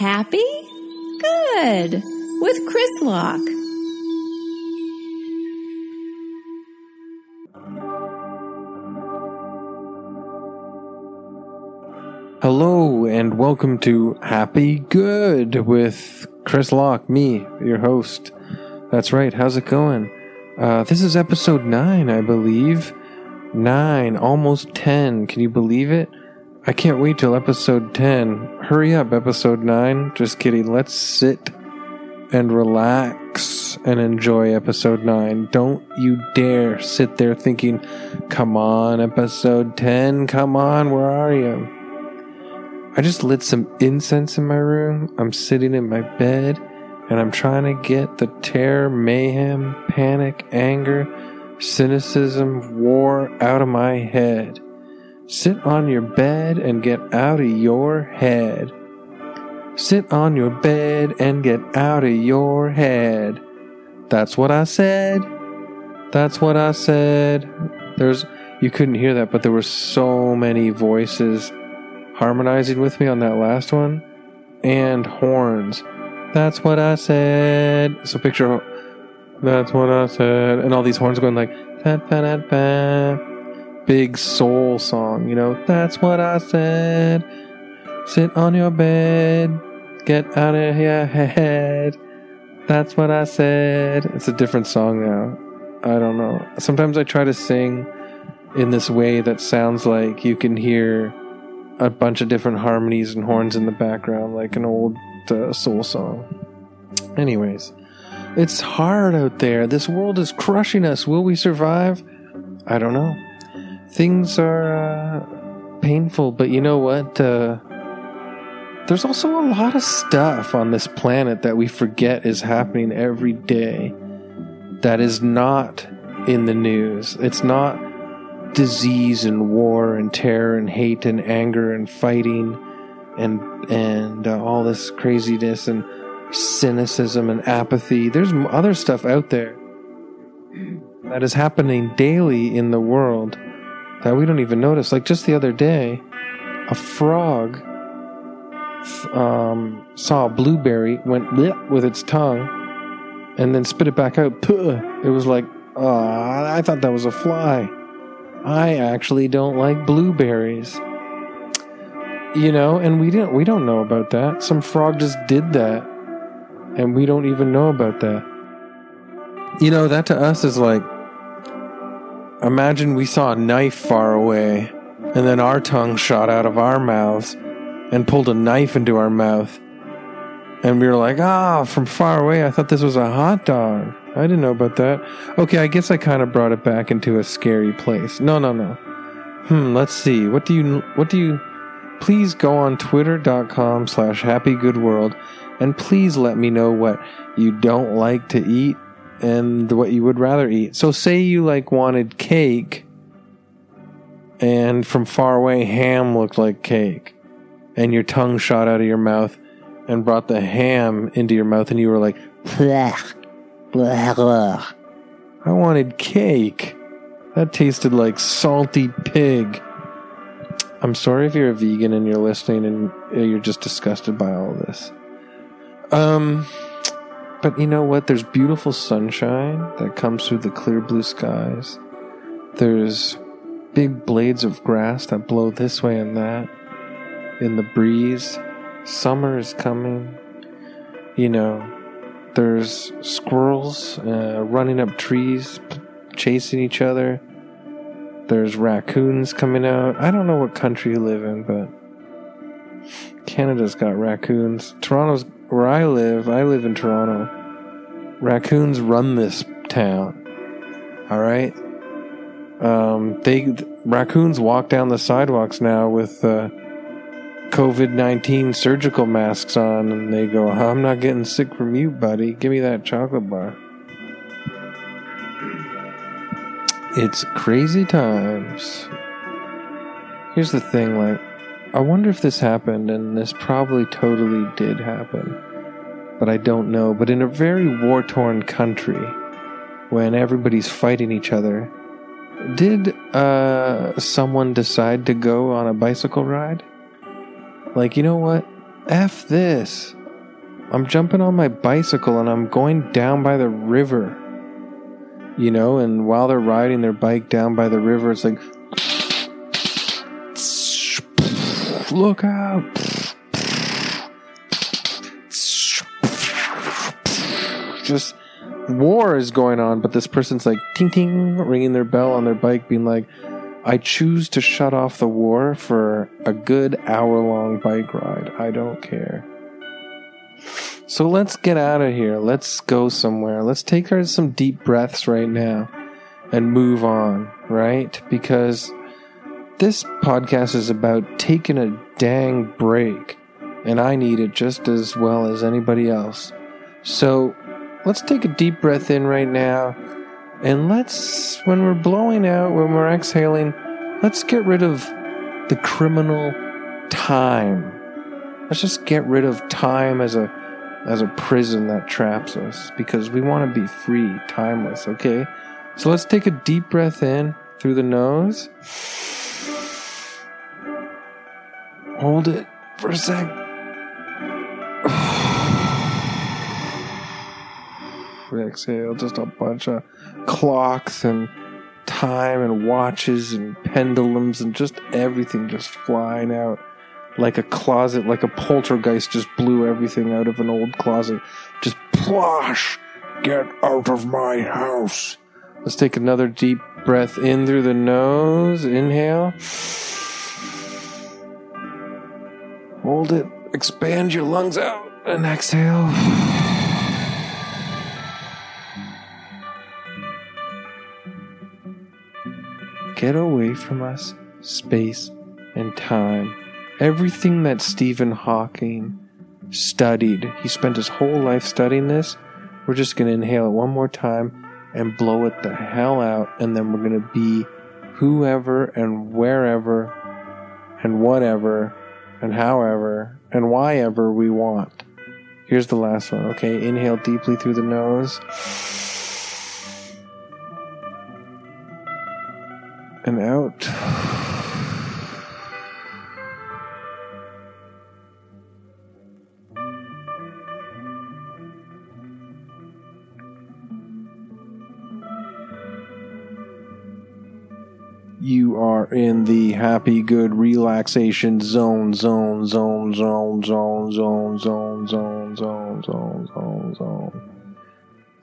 Happy? Good. With Chris Locke. Hello and welcome to Happy Good with Chris Locke, me, your host. That's right, how's it going? Uh, this is episode 9, I believe. 9, almost 10. Can you believe it? I can't wait till episode 10. Hurry up, episode 9. Just kidding. Let's sit and relax and enjoy episode 9. Don't you dare sit there thinking, come on, episode 10, come on, where are you? I just lit some incense in my room. I'm sitting in my bed and I'm trying to get the terror, mayhem, panic, anger, cynicism, war out of my head. Sit on your bed and get out of your head. Sit on your bed and get out of your head. That's what I said. That's what I said. There's you couldn't hear that, but there were so many voices harmonizing with me on that last one, and horns. That's what I said. So picture, that's what I said, and all these horns going like, big soul song, you know. That's what I said. Sit on your bed, get out of your head. That's what I said. It's a different song now. I don't know. Sometimes I try to sing in this way that sounds like you can hear a bunch of different harmonies and horns in the background, like an old uh, soul song. Anyways, it's hard out there. This world is crushing us. Will we survive? I don't know. Things are uh, painful, but you know what? Uh, there's also a lot of stuff on this planet that we forget is happening every day that is not in the news. It's not disease and war and terror and hate and anger and fighting and and uh, all this craziness and cynicism and apathy. There's other stuff out there that is happening daily in the world that we don't even notice. Like just the other day, a frog um, saw a blueberry, went with its tongue, and then spit it back out. Puh. It was like, oh, I thought that was a fly. I actually don't like blueberries. You know, and we don't we don't know about that. Some frog just did that. And we don't even know about that. You know, that to us is like imagine we saw a knife far away and then our tongue shot out of our mouths and pulled a knife into our mouth. And we were like, ah, from far away, I thought this was a hot dog. I didn't know about that. Okay, I guess I kind of brought it back into a scary place. No, no, no. Hmm, let's see. What do you, what do you, please go on twitter.com slash happygoodworld and please let me know what you don't like to eat and what you would rather eat. So say you like wanted cake and from far away ham looked like cake and your tongue shot out of your mouth and brought the ham into your mouth and you were like. I wanted cake. That tasted like salty pig. I'm sorry if you're a vegan and you're listening and you're just disgusted by all this. Um, but you know what? There's beautiful sunshine that comes through the clear blue skies. There's big blades of grass that blow this way and that in the breeze. Summer is coming. You know, there's squirrels uh, running up trees, chasing each other. There's raccoons coming out. I don't know what country you live in, but Canada's got raccoons. Toronto's where I live. I live in Toronto. Raccoons run this town. All right. Um, they raccoons walk down the sidewalks now with uh, COVID 19 surgical masks on and they go, I'm not getting sick from you, buddy. Give me that chocolate bar. It's crazy times. Here's the thing like, I wonder if this happened, and this probably totally did happen, but I don't know. But in a very war torn country, when everybody's fighting each other, did uh, someone decide to go on a bicycle ride? Like, you know what? F this. I'm jumping on my bicycle and I'm going down by the river. You know, and while they're riding their bike down by the river, it's like, look out. Just war is going on, but this person's like, ting ting, ringing their bell on their bike, being like, I choose to shut off the war for a good hour long bike ride. I don't care. So let's get out of here. Let's go somewhere. Let's take some deep breaths right now and move on, right? Because this podcast is about taking a dang break, and I need it just as well as anybody else. So let's take a deep breath in right now, and let's, when we're blowing out, when we're exhaling, let's get rid of the criminal time. Let's just get rid of time as a as a prison that traps us because we want to be free, timeless, okay? So let's take a deep breath in through the nose. Hold it for a sec. Exhale, just a bunch of clocks and time and watches and pendulums and just everything just flying out like a closet, like a poltergeist just blew everything out of an old closet. Just plosh! Get out of my house! Let's take another deep breath in through the nose. Inhale. Hold it. Expand your lungs out. And exhale. Get away from us, space and time everything that Stephen Hawking studied, he spent his whole life studying this. We're just going to inhale it one more time and blow it the hell out, and then we're going to be whoever and wherever and whatever and however and why ever we want. Here's the last one. Okay, inhale deeply through the nose. And out. You are in the happy, good relaxation zone, zone, zone, zone, zone, zone, zone, zone, zone, zone, zone, zone.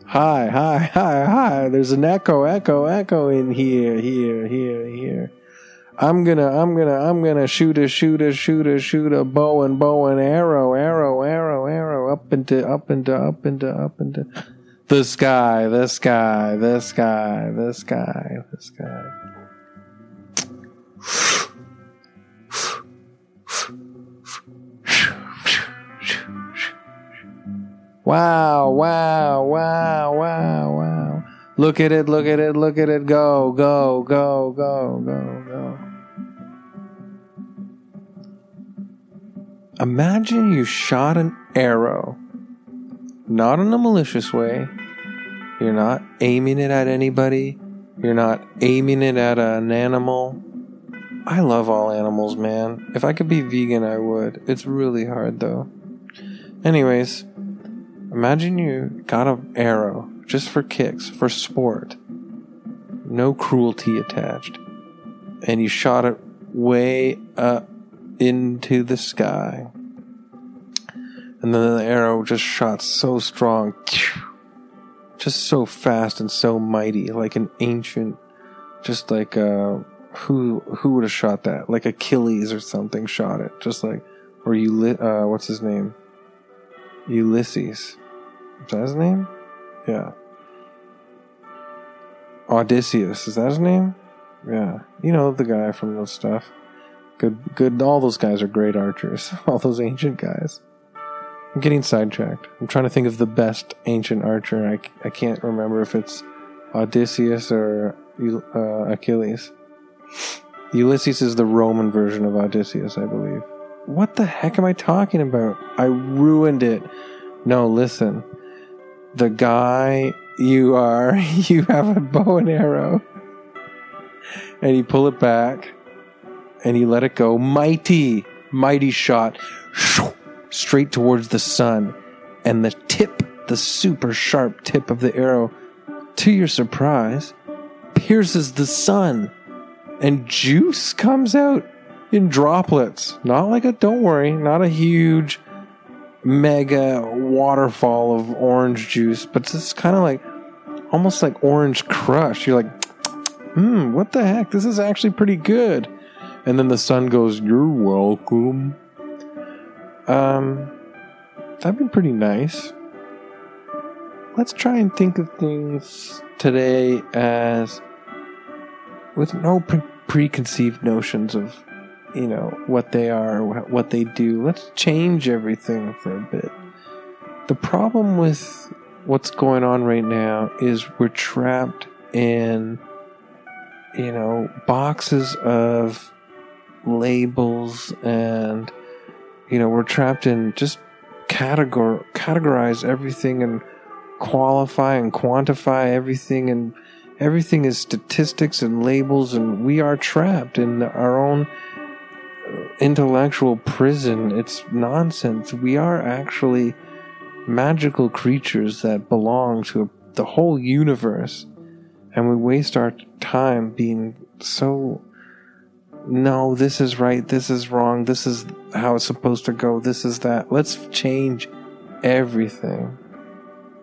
Hi, hi, hi, hi. There's an echo, echo, echo in here, here, here, here. I'm gonna, I'm gonna, I'm gonna shoot a, shoot a, shoot a, shoot a bow and bow and arrow, arrow, arrow, arrow, up into, up into, up into, up into the sky, the sky, the sky, the sky, the sky. Wow, wow, wow, wow, wow. Look at it, look at it, look at it go, go, go, go, go, go. Imagine you shot an arrow, not in a malicious way. You're not aiming it at anybody. You're not aiming it at an animal. I love all animals, man. If I could be vegan, I would. It's really hard, though. Anyways, imagine you got an arrow just for kicks, for sport. No cruelty attached. And you shot it way up into the sky. And then the arrow just shot so strong. Just so fast and so mighty, like an ancient, just like a who who would have shot that? Like Achilles or something shot it, just like or you uh, what's his name? Ulysses. Is that his name? Yeah. Odysseus. Is that his name? Yeah. You know the guy from the stuff. Good. Good. All those guys are great archers. All those ancient guys. I'm getting sidetracked. I'm trying to think of the best ancient archer. I, I can't remember if it's Odysseus or uh, Achilles. Ulysses is the Roman version of Odysseus, I believe. What the heck am I talking about? I ruined it. No, listen. The guy you are, you have a bow and arrow, and you pull it back, and you let it go. Mighty, mighty shot. straight towards the sun. And the tip, the super sharp tip of the arrow, to your surprise, pierces the sun. And juice comes out in droplets. Not like a, don't worry, not a huge mega waterfall of orange juice, but it's kind of like almost like orange crush. You're like, hmm, what the heck? This is actually pretty good. And then the sun goes, You're welcome. Um, that'd be pretty nice. Let's try and think of things today as with no pre- preconceived notions of, you know, what they are, what they do. Let's change everything for a bit. The problem with what's going on right now is we're trapped in, you know, boxes of labels and, you know, we're trapped in just categor categorize everything and qualify and quantify everything and everything is statistics and labels and we are trapped in our own uh, intellectual prison. It's nonsense. We are actually magical creatures that belong to the whole universe and we waste our time being so no this is right this is wrong this is how it's supposed to go this is that. Let's change everything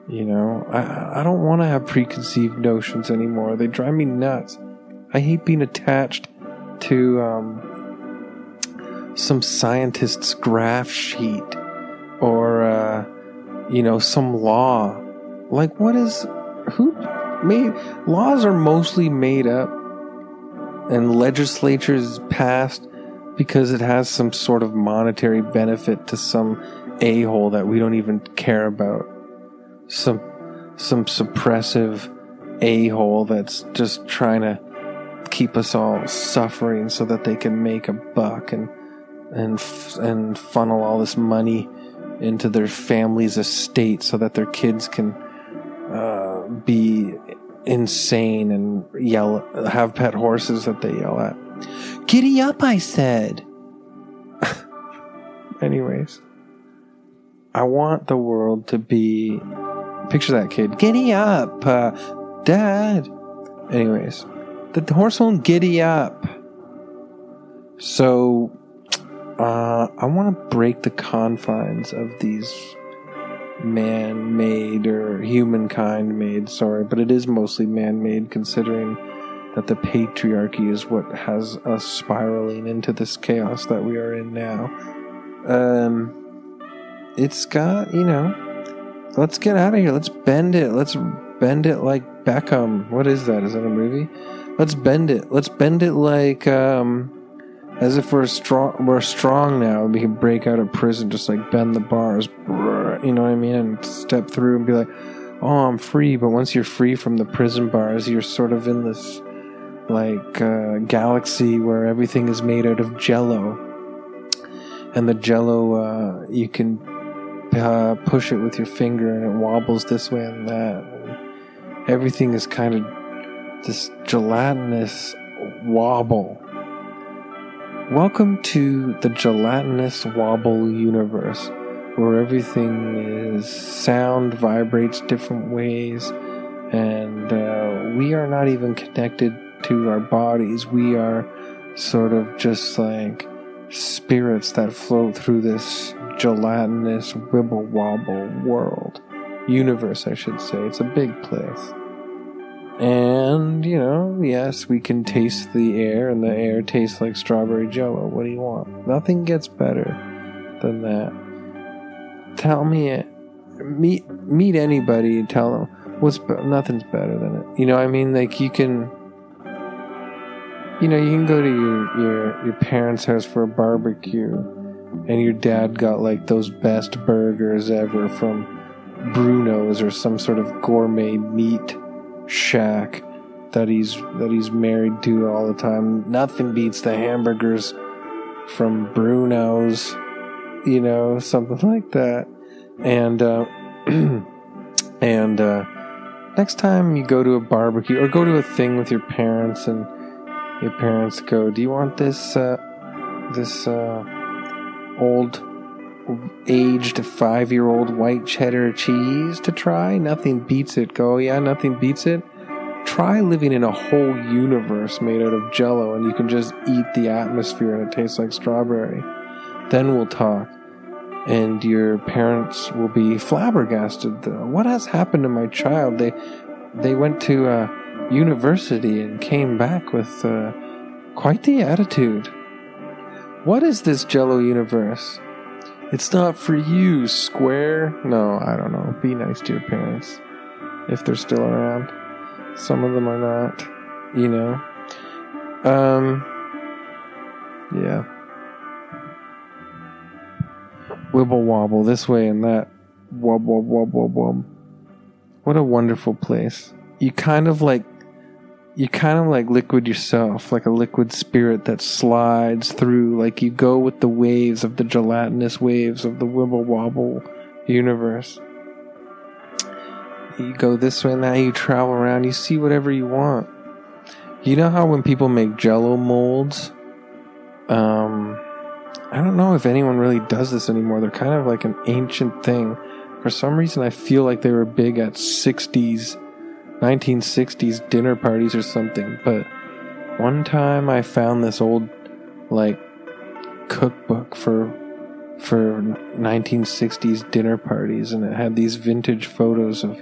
you know, I, I don't want to have preconceived notions anymore. They drive me nuts. I hate being attached to um, some scientist's graph sheet or, uh, you know, some law. Like, what is. Who made. Laws are mostly made up and legislatures passed because it has some sort of monetary benefit to some a hole that we don't even care about some some suppressive a hole that's just trying to keep us all suffering so that they can make a buck and and and funnel all this money into their family's estate so that their kids can uh, be insane and yell have pet horses that they yell at. Giddy up, I said. Anyways, I want the world to be Picture that kid. Giddy up, uh, Dad. Anyways, the horse won't giddy up. So, uh, I want to break the confines of these man made or humankind made, sorry, but it is mostly man made considering that the patriarchy is what has us spiraling into this chaos that we are in now. Um, it's got, you know, Let's get out of here. Let's bend it. Let's bend it like Beckham. What is that? Is that a movie? Let's bend it. Let's bend it like um as if we're strong we're strong now. We can break out of prison, just like bend the bars. You know what I mean? And step through and be like, Oh, I'm free. But once you're free from the prison bars, you're sort of in this like uh, galaxy where everything is made out of jello. And the jello uh, you can uh, push it with your finger and it wobbles this way and that. Everything is kind of this gelatinous wobble. Welcome to the gelatinous wobble universe where everything is sound vibrates different ways and uh, we are not even connected to our bodies. We are sort of just like spirits that float through this gelatinous wibble wobble world. Universe, I should say. It's a big place. And, you know, yes, we can taste the air, and the air tastes like strawberry jello. What do you want? Nothing gets better than that. Tell me it. Meet, meet anybody, tell them what's be- nothing's better than it. You know, I mean, like you can you know, you can go to your, your, your parents' house for a barbecue and your dad got like those best burgers ever from Bruno's or some sort of gourmet meat shack that he's that he's married to all the time. Nothing beats the hamburgers from Bruno's, you know, something like that. And uh, and uh, next time you go to a barbecue or go to a thing with your parents and your parents go, "Do you want this uh, this uh, old aged five year old white cheddar cheese to try. Nothing beats it. Go, yeah, nothing beats it. Try living in a whole universe made out of jello and you can just eat the atmosphere and it tastes like strawberry. Then we'll talk. And your parents will be flabbergasted. What has happened to my child? They they went to uh, university and came back with uh, quite the attitude. What is this Jello universe? It's not for you, square. No, I don't know. Be nice to your parents if they're still around. Some of them are not, you know. Um, yeah. Wibble wobble this way and that. Wob wob wob wob wob. What a wonderful place. You kind of like you kind of like liquid yourself, like a liquid spirit that slides through, like you go with the waves of the gelatinous waves of the wibble wobble universe. You go this way and that, you travel around, you see whatever you want. You know how when people make jello molds, um, I don't know if anyone really does this anymore. They're kind of like an ancient thing. For some reason, I feel like they were big at 60s 1960s dinner parties or something. But one time I found this old like cookbook for for 1960s dinner parties and it had these vintage photos of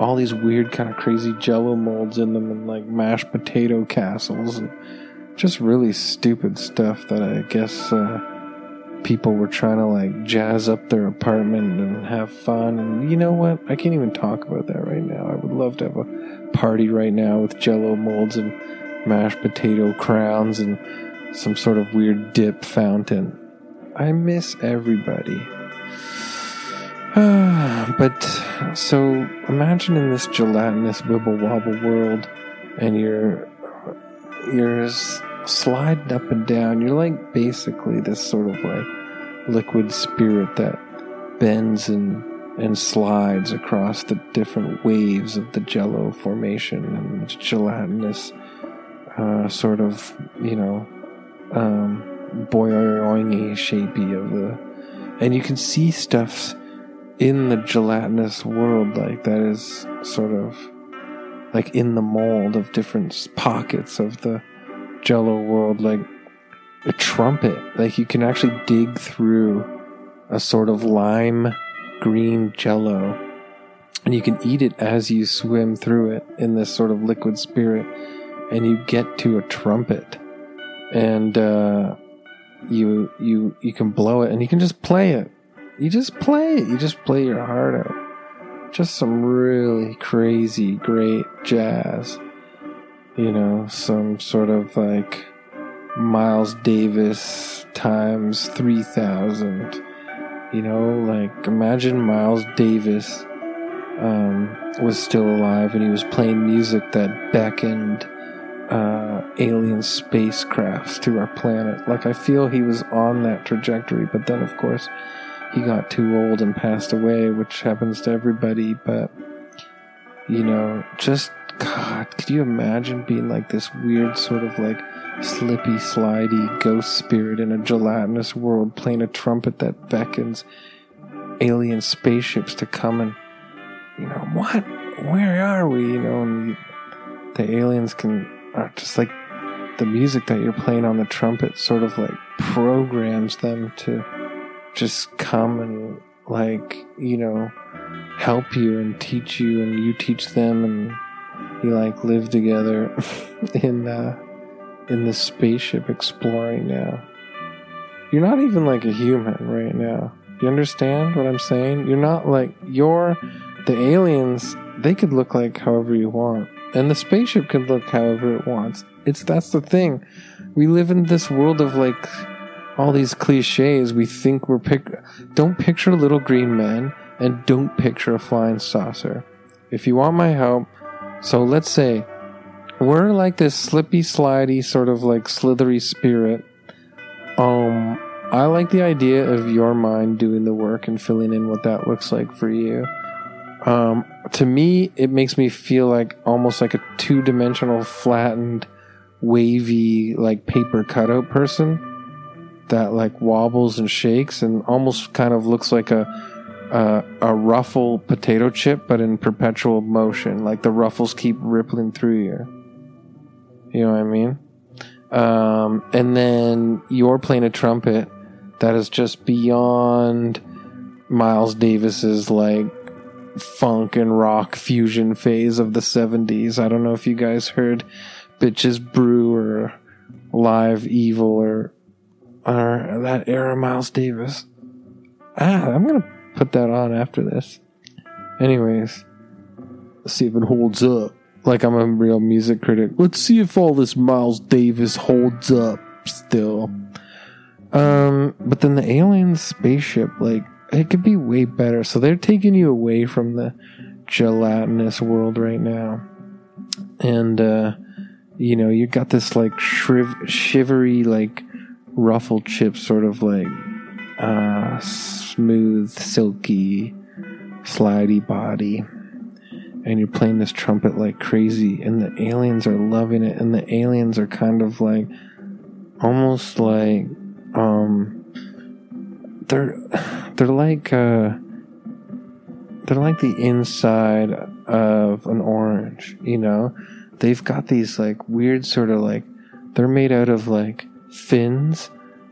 all these weird kind of crazy jello molds in them and like mashed potato castles and just really stupid stuff that I guess uh, people were trying to like jazz up their apartment and have fun. And you know what? I can't even talk about that right now. I would love to have a party right now with jello molds and mashed potato crowns and some sort of weird dip fountain. I miss everybody. but so imagine in this gelatinous wibble wobble world and you're you're sliding up and down. You're like basically this sort of like liquid spirit that bends and and slides across the different waves of the jello formation and gelatinous uh, sort of you know um, boingy shapey of the and you can see stuff in the gelatinous world like that is sort of like in the mold of different pockets of the jello world like a trumpet. Like you can actually dig through a sort of lime green jello and you can eat it as you swim through it in this sort of liquid spirit and you get to a trumpet. And uh, you you you can blow it and you can just play it. You just play it. You just play your heart out. Just some really crazy great jazz. You know some sort of like Miles Davis times 3000. You know, like imagine Miles Davis um, was still alive and he was playing music that beckoned uh, alien spacecrafts to our planet. Like I feel he was on that trajectory, but then of course he got too old and passed away, which happens to everybody. But you know, just God, could you imagine being like this weird sort of like slippy, slidey ghost spirit in a gelatinous world playing a trumpet that beckons alien spaceships to come and, you know, what? Where are we? You know, and the aliens can, are just like the music that you're playing on the trumpet sort of like programs them to just come and, like, you know, help you and teach you, and you teach them, and you like live together in, uh, in this spaceship exploring now. You're not even like a human right now. You understand what I'm saying? You're not like you're the aliens. They could look like however you want, and the spaceship could look however it wants. It's that's the thing. We live in this world of like all these cliches. We think we're pick. Don't picture little green men, and don't picture a flying saucer. If you want my help, so let's say we're like this slippy, slidey, sort of like slithery spirit. Um, I like the idea of your mind doing the work and filling in what that looks like for you. Um, to me, it makes me feel like almost like a two dimensional, flattened, wavy, like paper cutout person. that like wobbles and shakes and almost kind of looks like a a, a ruffle potato chip, but in perpetual motion. Like the ruffles keep rippling through you. You know what I mean? Um, and then you're playing a trumpet that is just beyond Miles Davis's like funk and rock fusion phase of the 70s. I don't know if you guys heard Bitches Brew or Live Evil or or that era Miles Davis. Ah, I'm gonna put that on after this. Anyways, see if it holds up. Like I'm a real music critic. Let's see if all this Miles Davis holds up still. Um, but then the alien spaceship, like, it could be way better. So they're taking you away from the gelatinous world right now. And, uh, you know, you got this like shriv- shivery, like ruffled chip, sort of like uh, smooth, silky, slidey body. And you're playing this trumpet like crazy, and the aliens are loving it, and the aliens are kind of like almost like um they're they're like uh they're like the inside of an orange, you know? They've got these like weird sort of like they're made out of like fins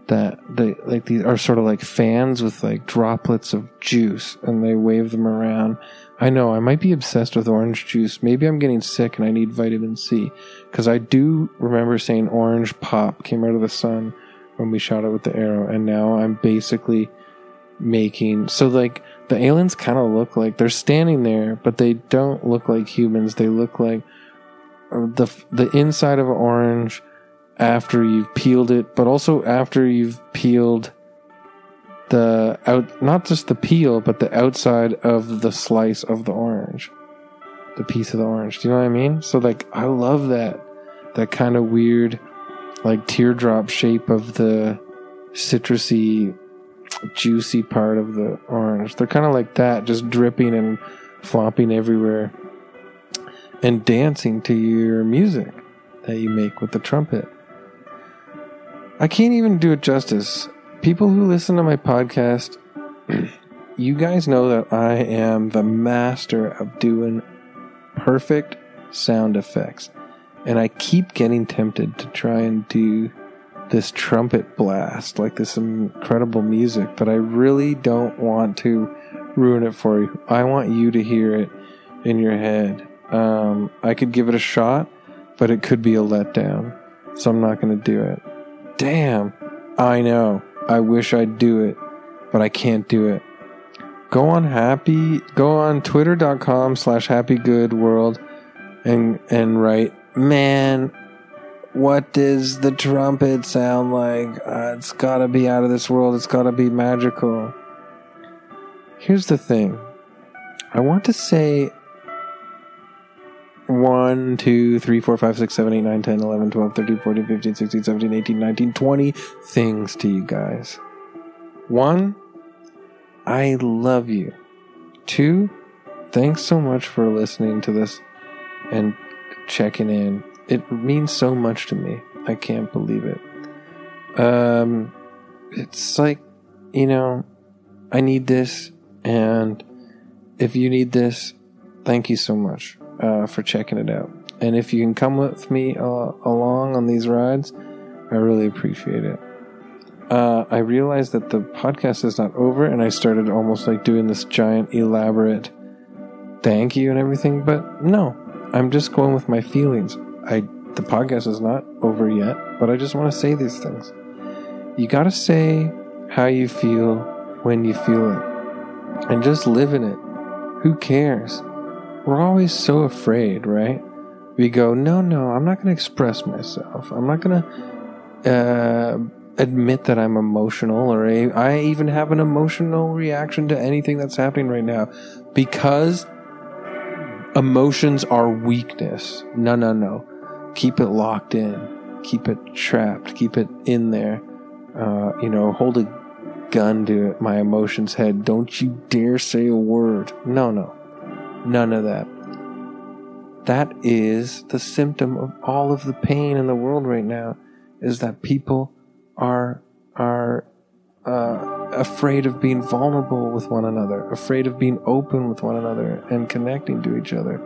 that they like these are sort of like fans with like droplets of juice and they wave them around. I know I might be obsessed with orange juice. Maybe I'm getting sick and I need vitamin C because I do remember saying orange pop came out of the sun when we shot it with the arrow and now I'm basically making so like the aliens kind of look like they're standing there but they don't look like humans. They look like uh, the the inside of an orange after you've peeled it, but also after you've peeled the out not just the peel, but the outside of the slice of the orange. The piece of the orange. Do you know what I mean? So like I love that that kind of weird like teardrop shape of the citrusy juicy part of the orange. They're kind of like that, just dripping and flopping everywhere and dancing to your music that you make with the trumpet. I can't even do it justice. People who listen to my podcast, you guys know that I am the master of doing perfect sound effects. And I keep getting tempted to try and do this trumpet blast, like this incredible music, but I really don't want to ruin it for you. I want you to hear it in your head. Um, I could give it a shot, but it could be a letdown. So I'm not going to do it. Damn. I know. I wish I'd do it, but I can't do it. Go on happy, go on twitter.com slash happy good world and, and write, man, what does the trumpet sound like? Uh, it's gotta be out of this world. It's gotta be magical. Here's the thing. I want to say 1, 2, 3, 4, 5, 6, 7, 8, 9, 10, 11, 12, 13, 14, 15, 16, 17, 18, 19, 20 things to you guys. One, I love you. Two, thanks so much for listening to this and checking in. It means so much to me. I can't believe it. Um, it's like, you know, I need this, and if you need this, thank you so much uh, for checking it out. And if you can come with me uh, along on these rides, I really appreciate it. Uh, I realized that the podcast is not over, and I started almost like doing this giant, elaborate thank you and everything. But no, I'm just going with my feelings. I the podcast is not over yet, but I just want to say these things. You got to say how you feel when you feel it, and just live in it. Who cares? We're always so afraid, right? We go, no, no, I'm not going to express myself. I'm not going to uh, admit that I'm emotional or a, I even have an emotional reaction to anything that's happening right now because emotions are weakness. No, no, no. Keep it locked in. Keep it trapped. Keep it in there. Uh, you know, hold a gun to my emotions' head. Don't you dare say a word. No, no. None of that. That is the symptom of all of the pain in the world right now is that people are are uh, afraid of being vulnerable with one another, afraid of being open with one another and connecting to each other.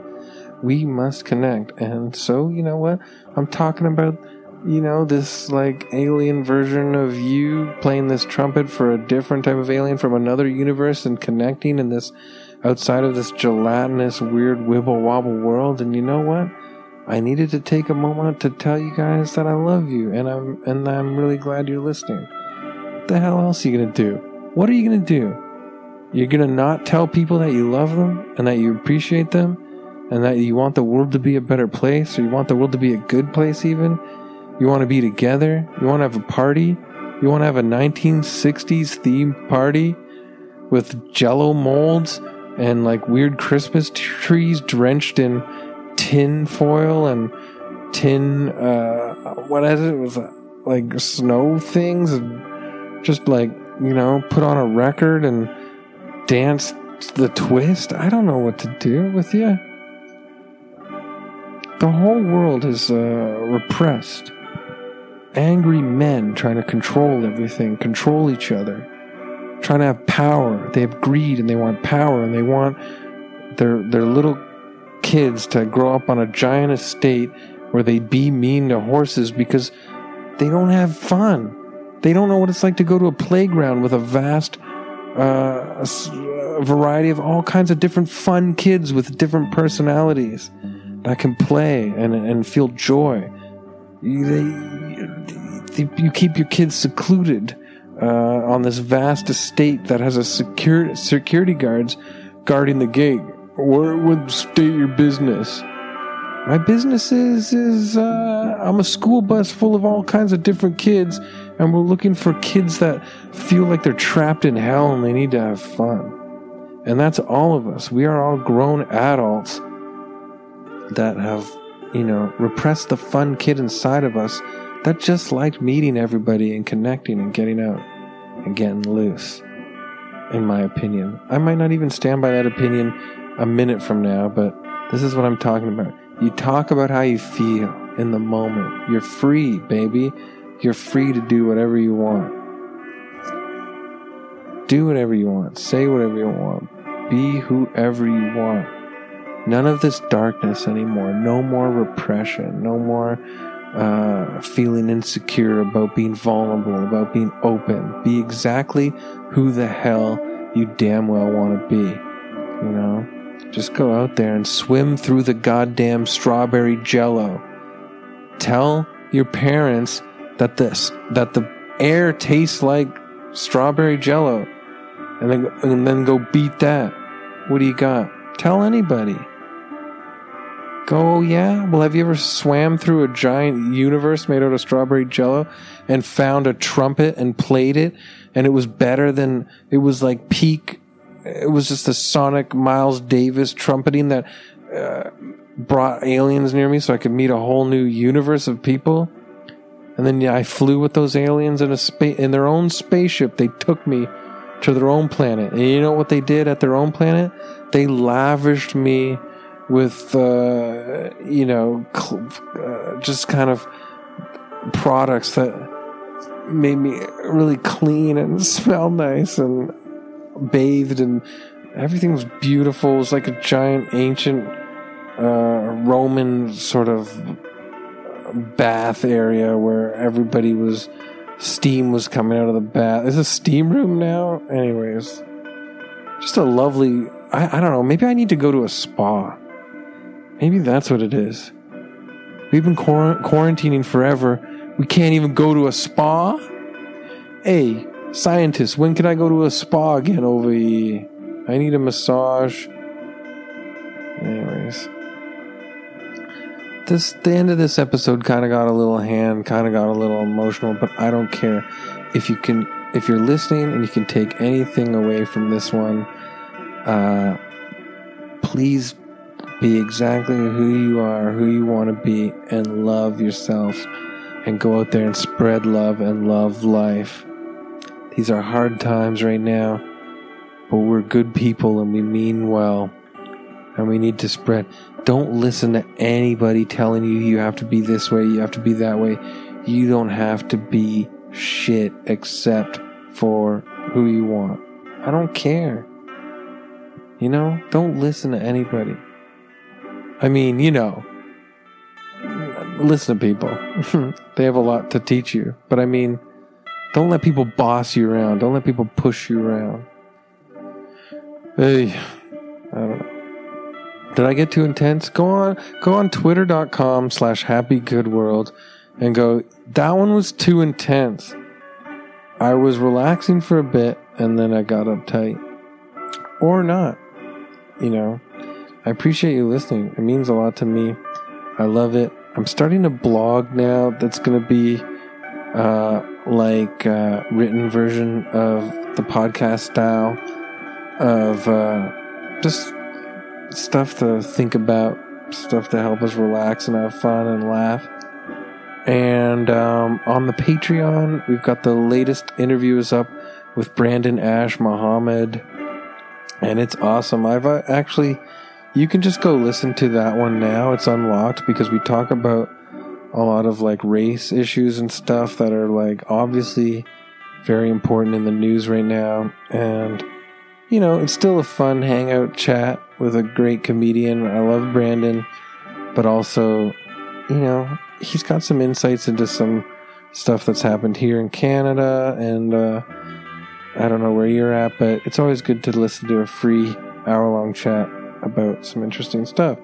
We must connect. And so, you know what? I'm talking about, you know, this like alien version of you playing this trumpet for a different type of alien from another universe and connecting in this outside of this gelatinous, weird, wibble wobble world. And you know what? I needed to take a moment to tell you guys that I love you and I'm and I'm really glad you're listening. What the hell else are you gonna do? What are you gonna do? You're gonna not tell people that you love them and that you appreciate them and that you want the world to be a better place or you want the world to be a good place even? You want to be together? You want to have a party? You want to have a 1960s themed party with jello molds and like weird Christmas trees drenched in tin foil and tin uh what is it? it was uh, like snow things and just like you know put on a record and dance the twist? I don't know what to do with you the whole world is uh, repressed. Angry men trying to control everything control each other trying to have power they have greed and they want power and they want their their little kids to grow up on a giant estate where they be mean to horses because they don't have fun. They don't know what it's like to go to a playground with a vast uh, variety of all kinds of different fun kids with different personalities that can play and, and feel joy. You, they, you keep your kids secluded uh, on this vast estate that has a secure, security guards guarding the gate what would state your business? My business is is uh, I'm a school bus full of all kinds of different kids, and we're looking for kids that feel like they're trapped in hell and they need to have fun. And that's all of us. We are all grown adults that have, you know, repressed the fun kid inside of us that just liked meeting everybody and connecting and getting out and getting loose. In my opinion, I might not even stand by that opinion a minute from now, but this is what I'm talking about. You talk about how you feel in the moment. You're free, baby. You're free to do whatever you want. Do whatever you want. Say whatever you want. Be whoever you want. None of this darkness anymore. No more repression. No more uh, feeling insecure about being vulnerable, about being open. Be exactly who the hell you damn well want to be. You know? Just go out there and swim through the goddamn strawberry jello. Tell your parents that this that the air tastes like strawberry jello. And then and then go beat that. What do you got? Tell anybody. Oh, yeah? Well, have you ever swam through a giant universe made out of strawberry jello and found a trumpet and played it and it was better than, it was like peak it was just a sonic Miles Davis trumpeting that uh, brought aliens near me so I could meet a whole new universe of people. And then yeah, I flew with those aliens in a spa- in their own spaceship. They took me to their own planet. And you know what they did at their own planet? They lavished me with uh, you know cl- uh, just kind of products that made me really clean and smell nice and bathed and everything was beautiful. It was like a giant ancient uh, Roman sort of bath area where everybody was steam was coming out of the bath. Is a steam room now? Anyways, just a lovely. I, I don't know. Maybe I need to go to a spa. Maybe that's what it is. We've been quarantining forever. We can't even go to a spa. Hey, Scientists, when can I go to a spa again over here? I need a massage. Anyways. This the end of this episode kind of got a little hand, kind of got a little emotional, but I don't care. If you can if you're listening and you can take anything away from this one, uh please be exactly who you are, who you want to be, and love yourself and go out there and spread love and love life. These are hard times right now, but we're good people and we mean well. And we need to spread. Don't listen to anybody telling you you have to be this way, you have to be that way. You don't have to be shit except for who you want. I don't care. You know, don't listen to anybody. I mean, you know, listen to people. they have a lot to teach you. But I mean, don't let people boss you around. Don't let people push you around. Hey, I don't know. Did I get too intense? Go on, go on twitter.com slash happy good world and go, that one was too intense. I was relaxing for a bit and then I got uptight. Or not. You know, I appreciate you listening. It means a lot to me. I love it. I'm starting a blog now that's going to be uh, like uh, written version of the podcast style of uh, just stuff to think about, stuff to help us relax and have fun and laugh. And um, on the Patreon, we've got the latest interviews up with Brandon Ash-Mohammed, and it's awesome. I've uh, actually, you can just go listen to that one now. It's unlocked because we talk about a lot of like race issues and stuff that are like obviously very important in the news right now. And, you know, it's still a fun hangout chat with a great comedian. I love Brandon, but also, you know, he's got some insights into some stuff that's happened here in Canada. And, uh, I don't know where you're at, but it's always good to listen to a free hour long chat about some interesting stuff.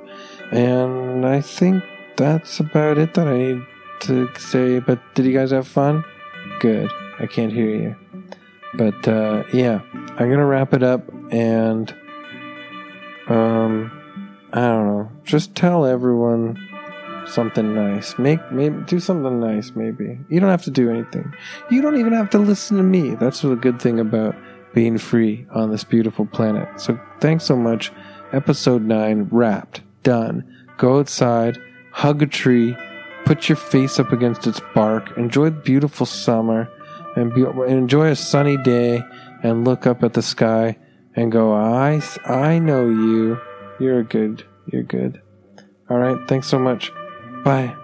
And I think that's about it that I need to say. But did you guys have fun? Good. I can't hear you. But uh, yeah, I'm gonna wrap it up and um, I don't know. Just tell everyone something nice. Make maybe do something nice. Maybe you don't have to do anything. You don't even have to listen to me. That's the good thing about being free on this beautiful planet. So thanks so much. Episode nine wrapped, done. Go outside hug a tree, put your face up against its bark, enjoy the beautiful summer, and be, enjoy a sunny day, and look up at the sky and go, I, I know you. You're good. You're good. All right. Thanks so much. Bye.